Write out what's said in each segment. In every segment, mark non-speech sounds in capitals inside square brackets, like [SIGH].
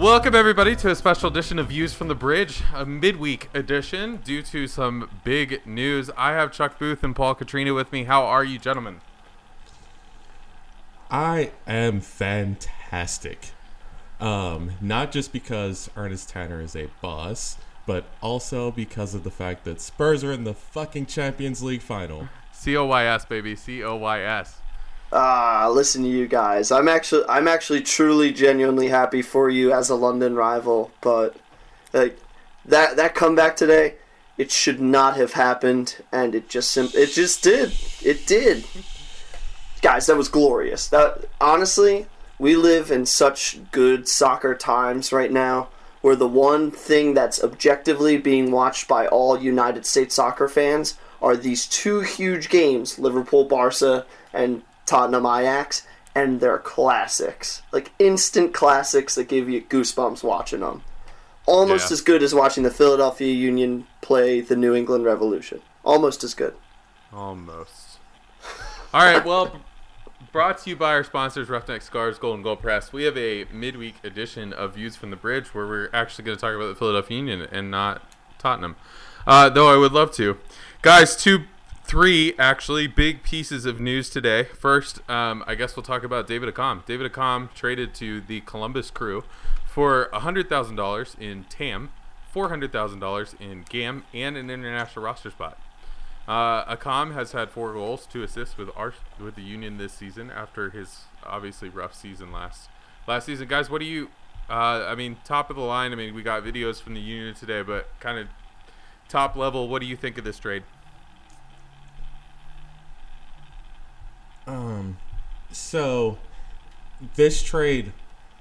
Welcome, everybody, to a special edition of Views from the Bridge, a midweek edition due to some big news. I have Chuck Booth and Paul Katrina with me. How are you, gentlemen? I am fantastic. Um, not just because Ernest Tanner is a boss, but also because of the fact that Spurs are in the fucking Champions League final. C O Y S, baby. C O Y S. Ah, listen to you guys. I'm actually I'm actually truly genuinely happy for you as a London rival, but like that that comeback today, it should not have happened and it just sim- it just did. It did. Guys, that was glorious. That honestly, we live in such good soccer times right now where the one thing that's objectively being watched by all United States soccer fans are these two huge games, Liverpool Barca and Tottenham Ajax, and they're classics. Like instant classics that give you goosebumps watching them. Almost Yeah. as good as watching the Philadelphia Union play the New England Revolution. Almost as good. Almost. All right, well, brought to you by our sponsors, Roughneck Scarves, Golden Goal Press. We have a midweek edition of Views from the Bridge where we're actually going to talk about the Philadelphia Union and not Tottenham. Uh, though I would love to. Guys, two, three actually big pieces of news today. First, um, I guess we'll talk about David Accam. David Accam traded to the Columbus Crew for $100,000 in TAM, $400,000 in GAM, and an international roster spot. Uh, Accam has had four goals, two assists with our with the Union this season after his obviously rough season last last season. Guys, what do you? Uh, I mean, top of the line. I mean, we got videos from the Union today, but kind of top level. What do you think of this trade? Um, so this trade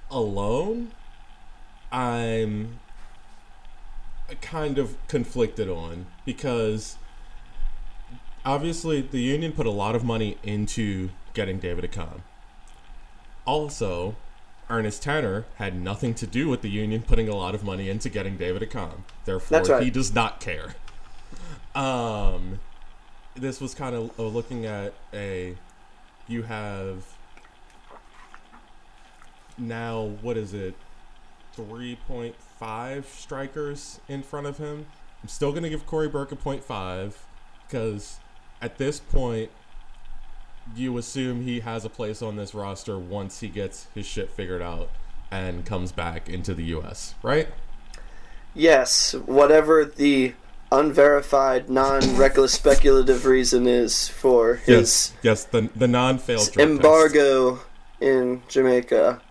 alone, I'm kind of conflicted on because obviously the union put a lot of money into getting David Accam. Also, Ernest Tanner had nothing to do with the union putting a lot of money into getting David Accam. Therefore, right. he does not care. Um, this was kind of uh, looking at a you have now what is it 3.5 strikers in front of him? I'm still going to give Cory Burke a 0.5 because at this point you assume he has a place on this roster once he gets his shit figured out and comes back into the us right? Yes, whatever the unverified, non-reckless, speculative reason is for his yes yes the, the non-failed drug test. embargo in Jamaica,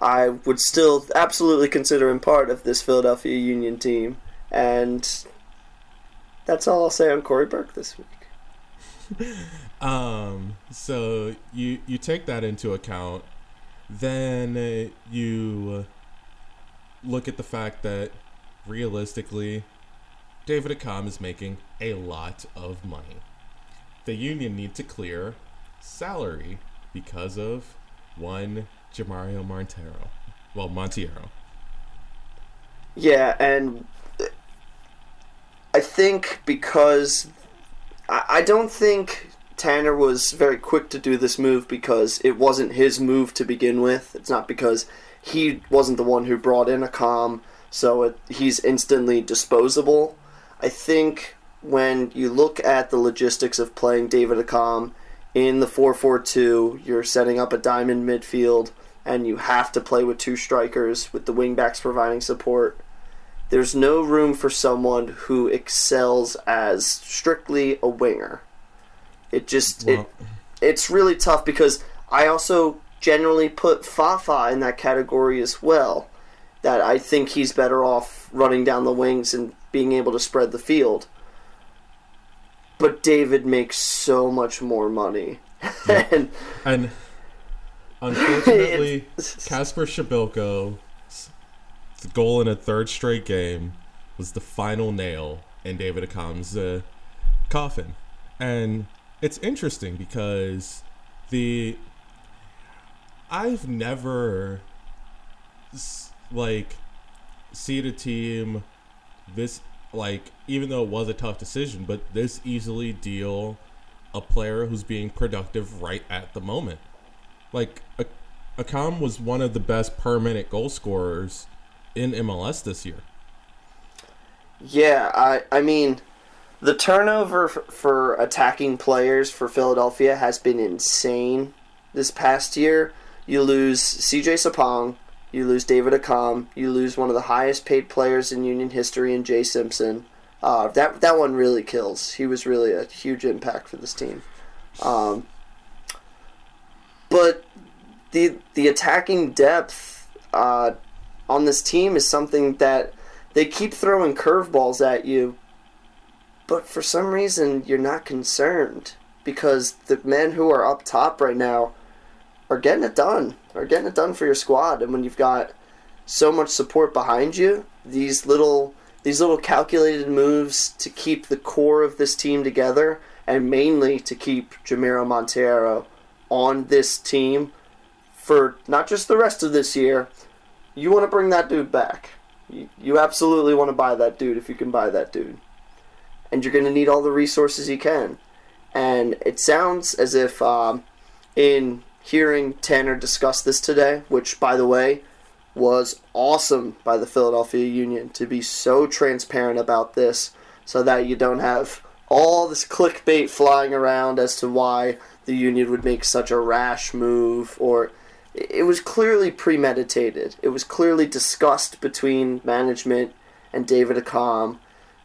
I would still absolutely consider him part of this Philadelphia Union team, and that's all I'll say on Cory Burke this week. [LAUGHS] Um, so you you take that into account, then uh, you look at the fact that realistically, David Accam is making a lot of money. The union need to clear salary because of one Jamiro Montero, well Monteiro. Yeah, and I think because I, I don't think Tanner was very quick to do this move because it wasn't his move to begin with. It's not because he wasn't the one who brought in Accam, so it, he's instantly disposable. I think when you look at the logistics of playing David Accam in the 4-4-2, you're setting up a diamond midfield and you have to play with two strikers with the wingbacks providing support there's no room for someone who excels as strictly a winger. It just Well- it it's really tough because I also generally put Fafa in that category as well. That I think he's better off running down the wings and being able to spread the field. But David makes so much more money. [LAUGHS] and And unfortunately, Kacper Przybyłko's goal in a third straight game was the final nail in David Accam's uh, coffin. And it's interesting because the I've never like seen a team this like even though it was a tough decision, but this easily deal a player who's being productive right at the moment. Like Accam was one of the best per minute goal scorers in MLS this year. Yeah, I I mean, the turnover f- for attacking players for Philadelphia has been insane this past year. You lose CJ Sapong, you lose David Accam, you lose one of the highest paid players in Union history in Jay Simpson. Uh, that that one really kills. He was really a huge impact for this team. Um, but the the attacking depth uh, on this team is something that they keep throwing curveballs at you, but for some reason you're not concerned because the men who are up top right now are getting it done. Are getting it done for your squad, and when you've got so much support behind you, these little these little calculated moves to keep the core of this team together, and mainly to keep Jamiro Montero on this team for not just the rest of this year. You want to bring that dude back. You, absolutely want to buy that dude if you can buy that dude. And you're going to need all the resources you can. And it sounds as if, um, in hearing Tanner discuss this today, which, by the way, was awesome by the Philadelphia Union to be so transparent about this so that you don't have all this clickbait flying around as to why the Union would make such a rash move or it was clearly premeditated. It was clearly discussed between management and David Accam.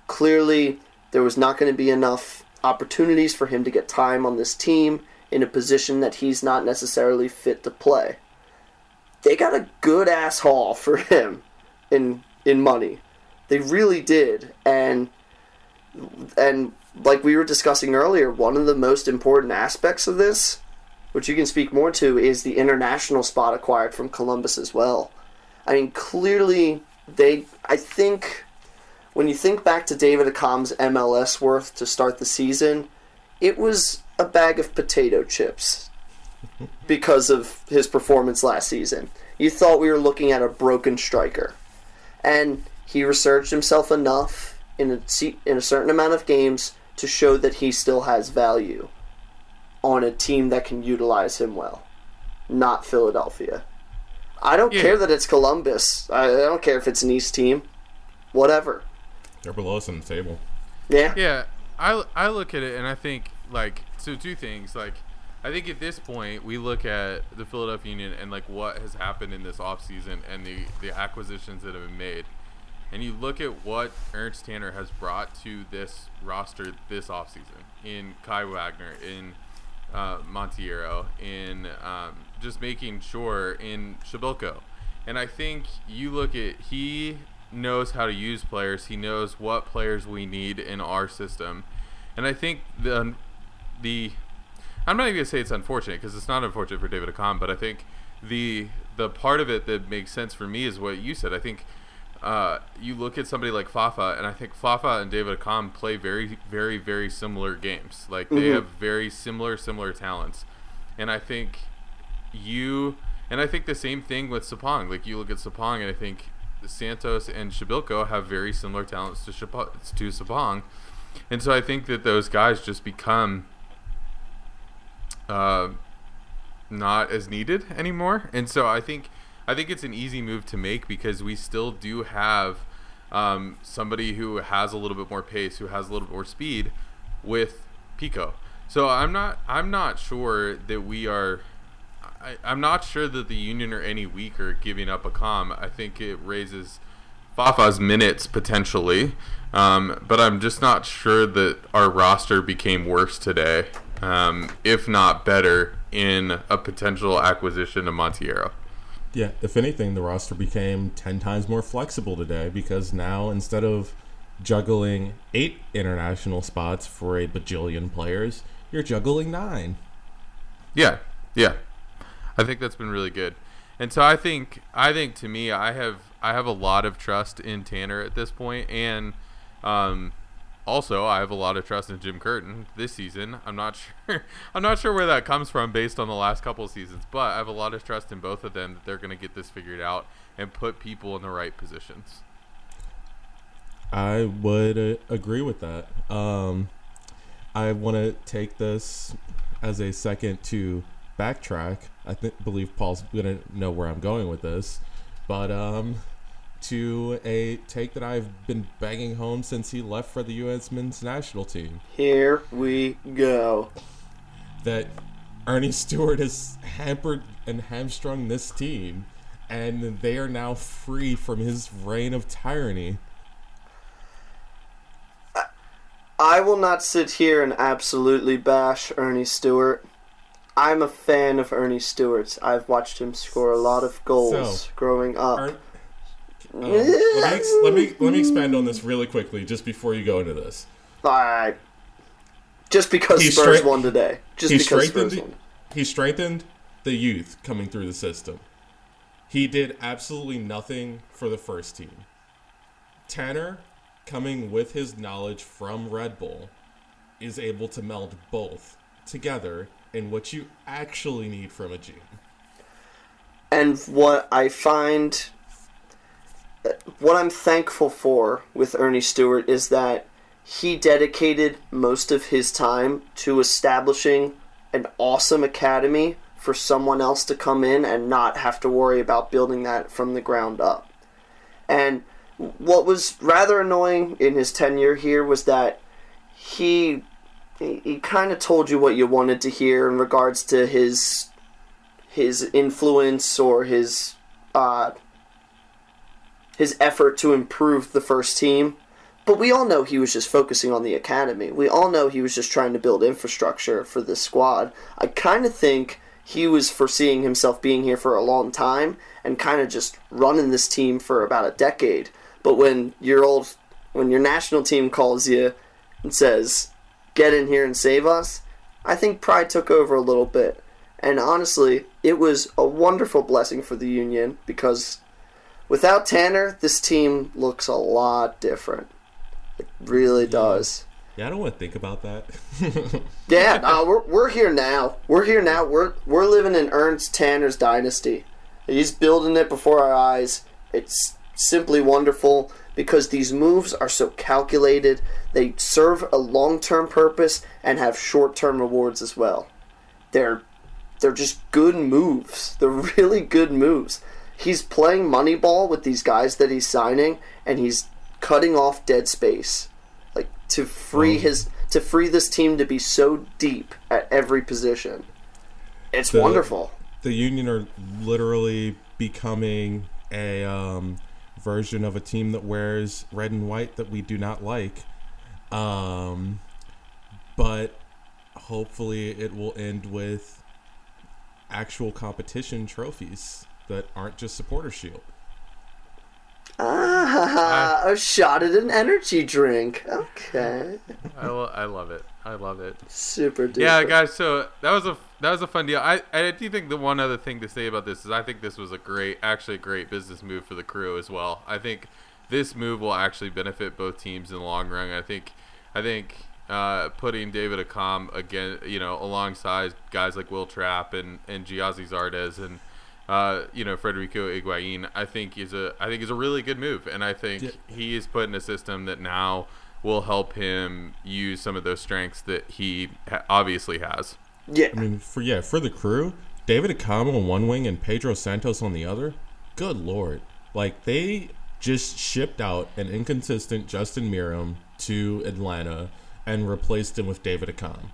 Clearly, there was not going to be enough opportunities for him to get time on this team in a position that he's not necessarily fit to play. They got a good ass haul for him in in money. They really did. And and like we were discussing earlier, one of the most important aspects of this which you can speak more to, is the international spot acquired from Columbus as well. I mean, clearly, they. I think when you think back to David Accam's MLS worth to start the season, it was a bag of potato chips because of his performance last season. You thought we were looking at a broken striker. And he resurged himself enough in a, in a certain amount of games to show that he still has value on a team that can utilize him well, not Philadelphia. I don't Yeah. care that it's Columbus. I, I don't care if it's an East team. Whatever. They're below us on the table. Yeah. Yeah, I, I look at it and I think like so two things like I think at this point we look at the Philadelphia Union and like what has happened in this offseason and the the acquisitions that have been made. And you look at what Ernst Tanner has brought to this roster this offseason in Kai Wagner, in uh, Monteiro, in um, just making sure in Przybyłko. And I think you look at he knows how to use players. He knows what players we need in our system. And I think the the I'm not even gonna say it's unfortunate because it's not unfortunate for David Accam, but I think the the part of it that makes sense for me is what you said. I think uh, you look at somebody like Fafa, and I think Fafa and David Accam play very, very, very similar games. Like they Mhm. have very similar, similar talents, and I think you and I think the same thing with Sapong. Like you look at Sapong, and I think Santos and Przybyłko have very similar talents to Shapa- to Sapong, and so I think that those guys just become uh, not as needed anymore. And so I think I think it's an easy move to make because we still do have um, somebody who has a little bit more pace, who has a little bit more speed with Picault. So I'm not I'm not sure that we are. I, I'm not sure that the Union are any weaker giving up Accam. I think it raises Fafa's minutes potentially, um, but I'm just not sure that our roster became worse today, um, if not better, in a potential acquisition of Monteiro. Yeah, if anything, the roster became 10 times more flexible today because now instead of juggling eight international spots for a bajillion players, you're juggling nine. Yeah, yeah. I think that's been really good. And so I think I think to me I have I have a lot of trust in Tanner at this point and um also I have a lot of trust in Jim Curtin this season. I'm not [LAUGHS] sure I'm not sure where that comes from based on the last couple seasons, but I have a lot of trust in both of them that they're going to get this figured out and put people in the right positions. I would uh, agree with that. Um, I want to take this as a second to backtrack. I think believe Paul's gonna know where I'm going with this, but um, to a take that I've been banging home since he left for the U.S. men's national team. Here we go. That Earnie [LAUGHS] Stewart has hampered and hamstrung this team, and they are now free from his reign of tyranny. I will not sit here and absolutely bash Earnie Stewart. I'm a fan of Earnie Stewart's. I've watched him score a lot of goals So, growing up. Um, let, me ex- let me let me expand on this really quickly, just before you go into this. Alright. Just because He Spurs straight- won today. Just he because strengthened Spurs the- won. he strengthened the youth coming through the system. He did absolutely nothing for the first team. Tanner, coming with his knowledge from Red Bull, is able to meld both together in what you actually need from a GM. And what I find, what I'm thankful for with Earnie Stewart is that he dedicated most of his time to establishing an awesome academy for someone else to come in and not have to worry about building that from the ground up. And what was rather annoying in his tenure here was that he he, kind of told you what you wanted to hear in regards to his his influence or his uh, his effort to improve the first team. But we all know he was just focusing on the academy. We all know he was just trying to build infrastructure for this squad. I kind of think he was foreseeing himself being here for a long time and kind of just running this team for about a decade. But when your old when your national team calls you and says, "Get in here and save us," I think pride took over a little bit. And honestly, it was a wonderful blessing for the Union because without Tanner, this team looks a lot different. It really does. Yeah, I don't want to think about that. [LAUGHS] Yeah, no, we're we're here now. We're here now. We're we're living in Ernst Tanner's dynasty. He's building it before our eyes. It's simply wonderful because these moves are so calculated. They serve a long-term purpose and have short-term rewards as well. They're they're just good moves. They're [LAUGHS] really good moves. He's playing Moneyball with these guys that he's signing, and he's cutting off dead space, like to free Oh. his to free this team to be so deep at every position. It's The- wonderful. the Union are literally becoming a um, version of a team that wears red and white that we do not like. Um, but hopefully, it will end with actual competition trophies that aren't just supporter shield. Ah, a shot at an energy drink. Okay, I, lo- I love it. I love it. super duper. Yeah, guys. So that was a that was a fun deal. I I do think the one other thing to say about this is I think this was a great, actually a great business move for the crew as well. I think this move will actually benefit both teams in the long run. I think I think uh, putting David Accam again, you know, alongside guys like Wil Trapp and and Gyasi Zardes and uh, you know Federico Higuain, I think is a I think is a really good move, and I think Yeah. he is put in a system that now will help him use some of those strengths that he ha- obviously has. yeah. I mean, for yeah, for the crew, David Acama on one wing and Pedro Santos on the other. Good lord! Like they just shipped out an inconsistent Justin Meram to Atlanta and replaced him with David Accam.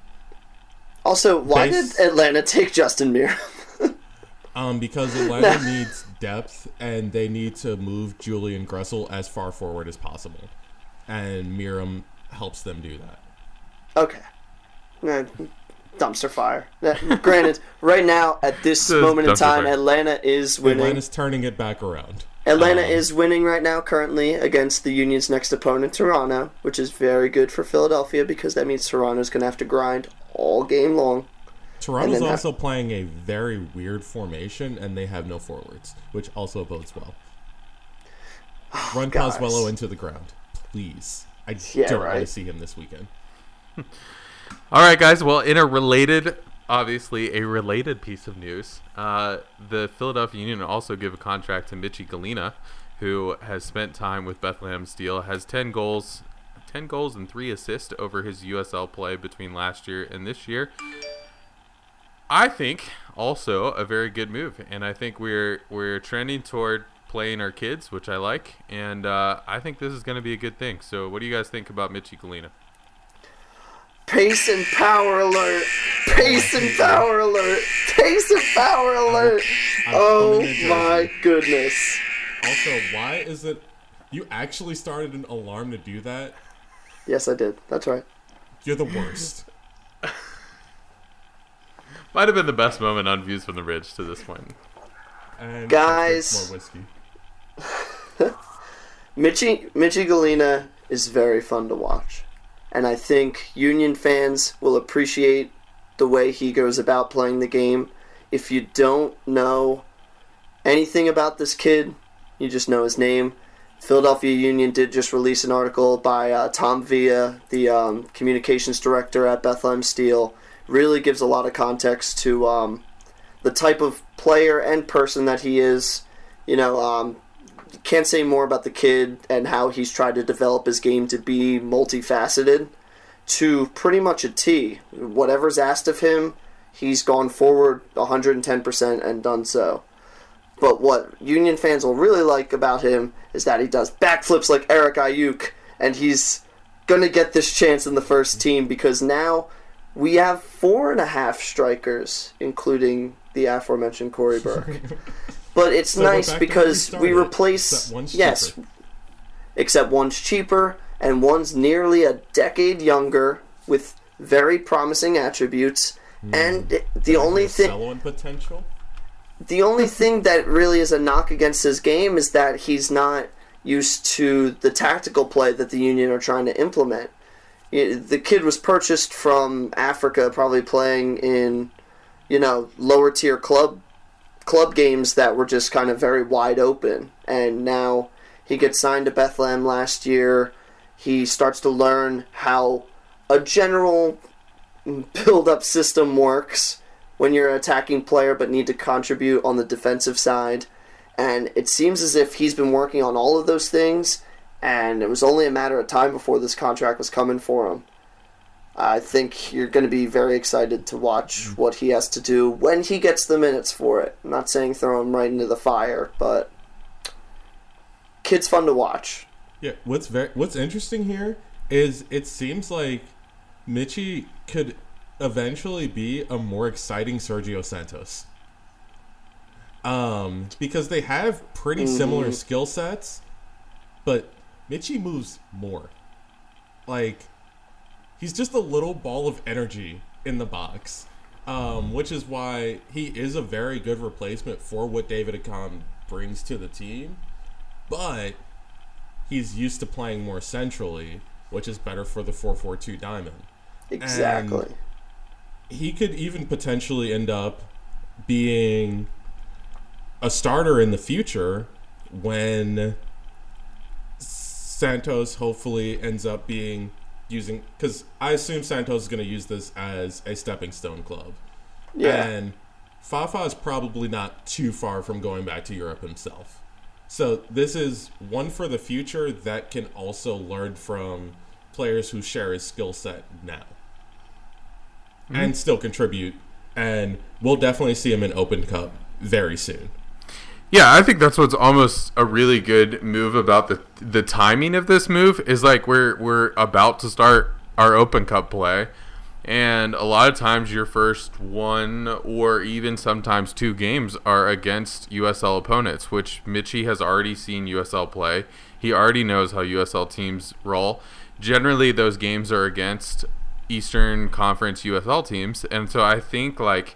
Also, why Base- did Atlanta take Justin Mir? Um, because [LAUGHS] Atlanta needs depth and they need to move Julian Gressel as far forward as possible, and Meram helps them do that. okay. Eh, dumpster fire. Granted, [LAUGHS] right now at this This moment in time, fire. Atlanta is winning. Atlanta's turning it back around. Atlanta Um, is winning right now currently against the Union's next opponent, Toronto, which is very good for Philadelphia because that means Toronto's going to have to grind all game long. Toronto's then ha- also playing a very weird formation, and they have no forwards, which also bodes well. Run guys. Pozuelo into the ground, please. I Yeah, don't want to see him this weekend. [LAUGHS] All right, guys. Well, in a related, obviously a related piece of news, uh, the Philadelphia Union also give a contract to Michee Ngalina, who has spent time with Bethlehem Steel, has ten goals, ten goals and three assists over his USL play between last year and this year. I think also a very good move, and I think we're we're trending toward playing our kids, which I like, and uh, I think this is going to be a good thing. So, what do you guys think about Michee Ngalina? Pace and power alert! Pace and power alert! Pace and power alert! I'm Oh coming to my goodness. Also, why is it you actually started an alarm to do that? Yes, I did. That's right. You're the worst. Might have been the best moment on Views from the Bridge to this point. And Guys. more whiskey. [LAUGHS] Michee Michee Ngalina is very fun to watch. And I think Union fans will appreciate the way he goes about playing the game. If you don't know anything about this kid, you just know his name. Philadelphia Union did just release an article by uh, Tom Villa, the um, communications director at Bethlehem Steel. Really gives a lot of context to um, the type of player and person that he is. You know, um, can't say more about the kid and how he's tried to develop his game to be multifaceted to pretty much a T. Whatever's asked of him, he's gone forward 110% and done so. But what Union fans will really like about him is that he does backflips like Eric Ayuk, and he's going to get this chance in the first team because now we have four and a half strikers, including the aforementioned Cory Burke. [LAUGHS] but it's So nice back we because we replace except one's yes, cheaper. except one's cheaper and one's nearly a decade younger with very promising attributes. Hmm. And the only thing potential. the only [LAUGHS] thing that really is a knock against his game is that he's not used to the tactical play that the Union are trying to implement. Y- The kid was purchased from Africa, probably playing in, you know, lower tier club club games that were just kind of very wide open. And now he gets signed to Bethlehem last year. He starts to learn how a general build up system works when you're an attacking player but need to contribute on the defensive side. And it seems as if he's been working on all of those things, and it was only a matter of time before this contract was coming for him. I think you're going to be very excited to watch what he has to do when he gets the minutes for it. I'm not saying throw him right into the fire, but kid's fun to watch. Yeah, what's very what's interesting here is it seems like Michee could eventually be a more exciting Sergio Santos. Um, because they have pretty similar skill sets, but Michee moves more. Like he's just a little ball of energy in the box. Um, which is why he is a very good replacement for what David Accam brings to the team. But he's used to playing more centrally, which is better for the 442 diamond. Exactly. He could even potentially end up being a starter in the future when Santos hopefully ends up being using because I assume Santos is going to use this as a stepping stone club. yeah. And Fafa is probably not too far from going back to Europe himself. So this is one for the future that can also learn from players who share his skill set now. Mm-hmm. And still contribute. And we'll definitely see him in Open Cup very soon. Yeah, I think that's what's almost a really good move about the the timing of this move is like we're we're about to start our Open Cup play, and a lot of times your first one or even sometimes two games are against USL opponents, which Michee has already seen USL play. He already knows how USL teams roll. Generally, those games are against Eastern Conference USL teams, and so I think like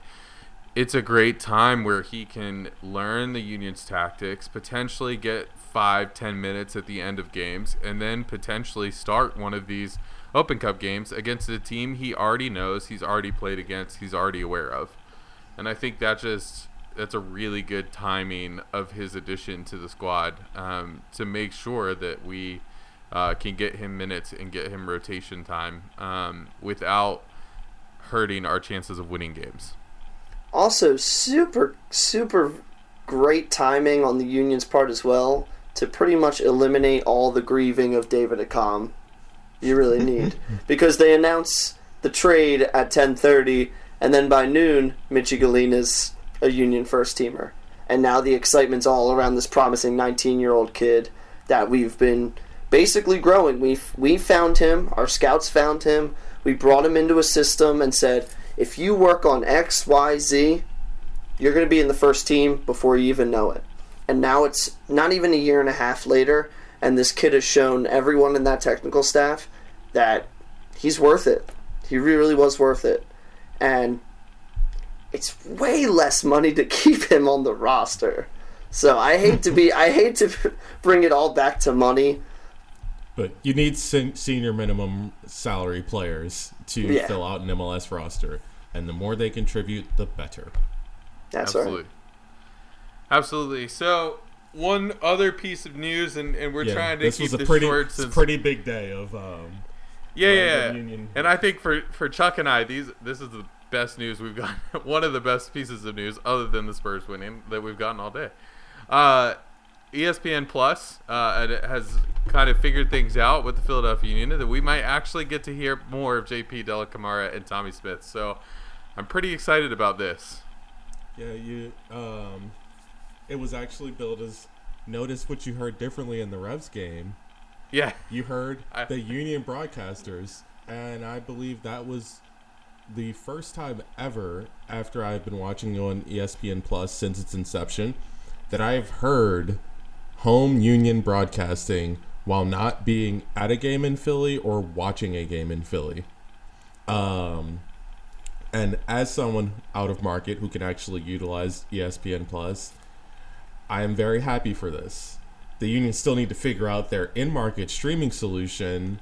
it's a great time where he can learn the union's tactics, potentially get five, ten minutes at the end of games, and then potentially start one of these Open Cup games against a team he already knows, he's already played against, he's already aware of. And I think that just that's a really good timing of his addition to the squad um, to make sure that we uh, can get him minutes and get him rotation time um, without hurting our chances of winning games. Also, super, super great timing on the Union's part as well to pretty much eliminate all the grieving of David Accam. You really [LAUGHS] need because they announce the trade at 10:30, and then by noon, Michee Ngalina's a Union first teamer, and now the excitement's all around this promising 19 year old kid that we've been basically growing. We we found him, our scouts found him. We brought him into a system and said, if you work on X, Y, Z, you're going to be in the first team before you even know it. And now it's not even a year and a half later, and this kid has shown everyone in that technical staff that he's worth it. He really was worth it. And it's way less money to [LAUGHS] keep him on the roster. So I hate to be I hate to [LAUGHS] bring it all back to money. But you need sen- senior minimum salary players to Yeah. fill out an MLS roster, and the more they contribute, the better. That's Absolutely. right. Absolutely. So one other piece of news, and, and we're Yeah, trying to this keep was a this pretty, short a since pretty big day of um, yeah, uh, yeah, yeah. Union. And I think for for Chuck and I, these this is the best news we've got. [LAUGHS] One of the best pieces of news, other than the Spurs winning, that we've gotten all day. Uh, ESPN Plus uh, it has kind of figured things out with the Philadelphia Union that we might actually get to hear more of JP Dellacamera and Tommy Smyth. So I'm pretty excited about this. Yeah, you. Um, it was actually billed as notice what you heard differently in the Revs game. Yeah, You heard I- the Union broadcasters, and I believe that was the first time ever after I've been watching on ESPN Plus since its inception that I've heard home Union broadcasting while not being at a game in Philly or watching a game in Philly. Um, and as someone out of market who can actually utilize ESPN Plus, I am very happy for this. The unions still need to figure out their in-market streaming solution,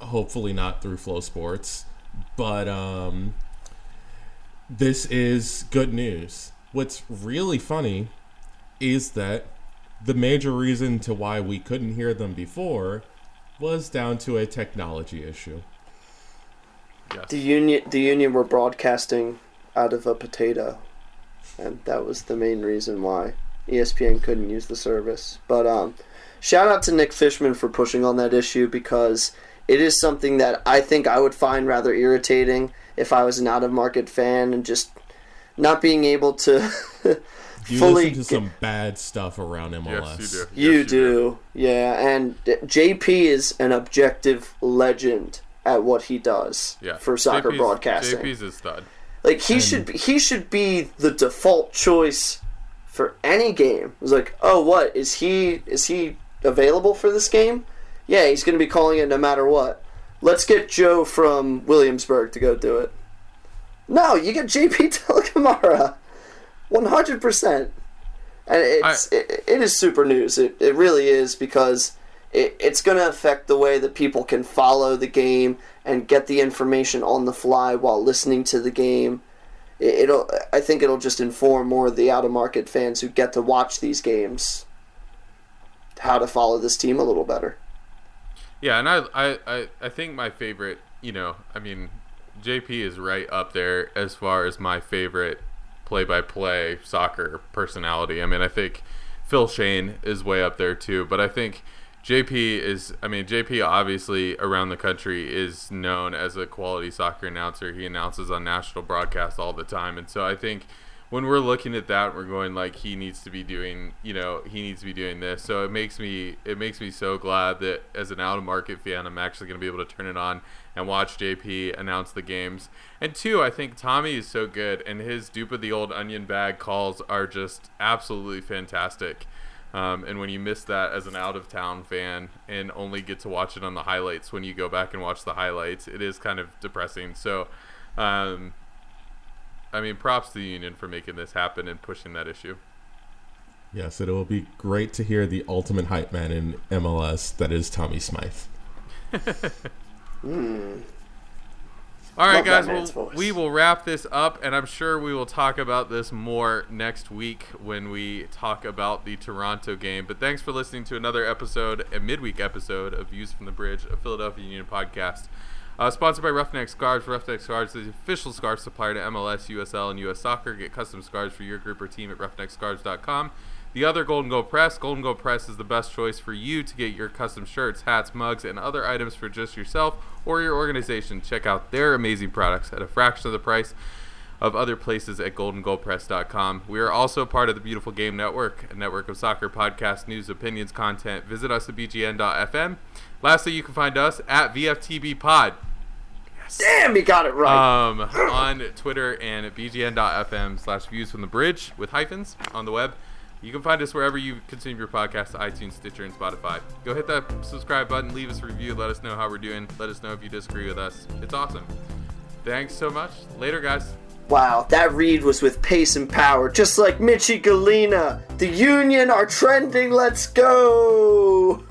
hopefully not through Flow Sports, but um, this is good news. What's really funny is that the major reason to why we couldn't hear them before was down to a technology issue. yes. The union the union were broadcasting out of a potato. And that was the main reason why ESPN couldn't use the service. But um shout out to Nick Fishman for pushing on that issue because it is something that I think I would find rather irritating if I was an out of market fan and just not being able to [LAUGHS] You fully listen to some bad stuff around MLS. Yes, you do. You Yes, do, yeah. And JP is an objective legend at what he does Yeah. for soccer JP's broadcasting. JP's a stud. like he should be, he should be the default choice for any game. It's like, oh, what is he? Is he available for this game? Yeah, he's going to be calling it no matter what. Let's get Joe from Williamsburg to go do it. No, you get JP [LAUGHS] Dellacamera, one hundred percent, and it's it, it is super news. It it really is because it, it's going to affect the way that people can follow the game and get the information on the fly while listening to the game. It, it'll I think it'll just inform more of the out of market fans who get to watch these games how to follow this team a little better. Yeah, and I, I, I, I think my favorite, you know, I mean, JP is right up there as far as my favorite play-by-play soccer personality. I mean, I think Phil Schoen is way up there too, but I think JP is. I mean, JP obviously around the country is known as a quality soccer announcer. He announces on national broadcast all the time, and so I think when we're looking at that, we're going like he needs to be doing, you know, he needs to be doing this. So it makes me it makes me so glad that as an out of market fan, I'm actually going to be able to turn it on and watch JP announce the games. And two, I think Tommy is so good, and his dupe of the old onion bag calls are just absolutely fantastic. Um, and when you miss that as an out of town fan and only get to watch it on the highlights when you go back and watch the highlights, it is kind of depressing. So, um, I mean, props to the union for making this happen and pushing that issue. Yes, it will be great to hear the ultimate hype man in MLS that is Tommy Smyth. [LAUGHS] All right, Love guys. Well, we will wrap this up, and I'm sure we will talk about this more next week when we talk about the Toronto game. But thanks for listening to another episode, a midweek episode of Views from the Bridge, a Philadelphia Union podcast. Uh, sponsored by Roughneck Scarves. Roughneck Scarves is the official scarf supplier to MLS, USL, and US Soccer. Get custom scarves for your group or team at roughneckscarves.com. The other Golden Goal Press. Golden Goal Press is the best choice for you to get your custom shirts, hats, mugs, and other items for just yourself or your organization. Check out their amazing products at a fraction of the price. of other places at goldengoalpress.com. We are also part of the Beautiful Game Network, a network of soccer podcasts, news, opinions, content. Visit us at bgn.fm. Lastly, you can find us at VFTB Pod. Damn, he got it right. Um, on Twitter and at bgn.fm slash views from the bridge with hyphens on the web. You can find us wherever you consume your podcast, iTunes, Stitcher, and Spotify. Go hit that subscribe button, leave us a review, let us know how we're doing. Let us know if you disagree with us. It's awesome. Thanks so much. Later, guys. Wow, that read was with pace and power, just like Michee Ngalina. The Union are trending. Let's go.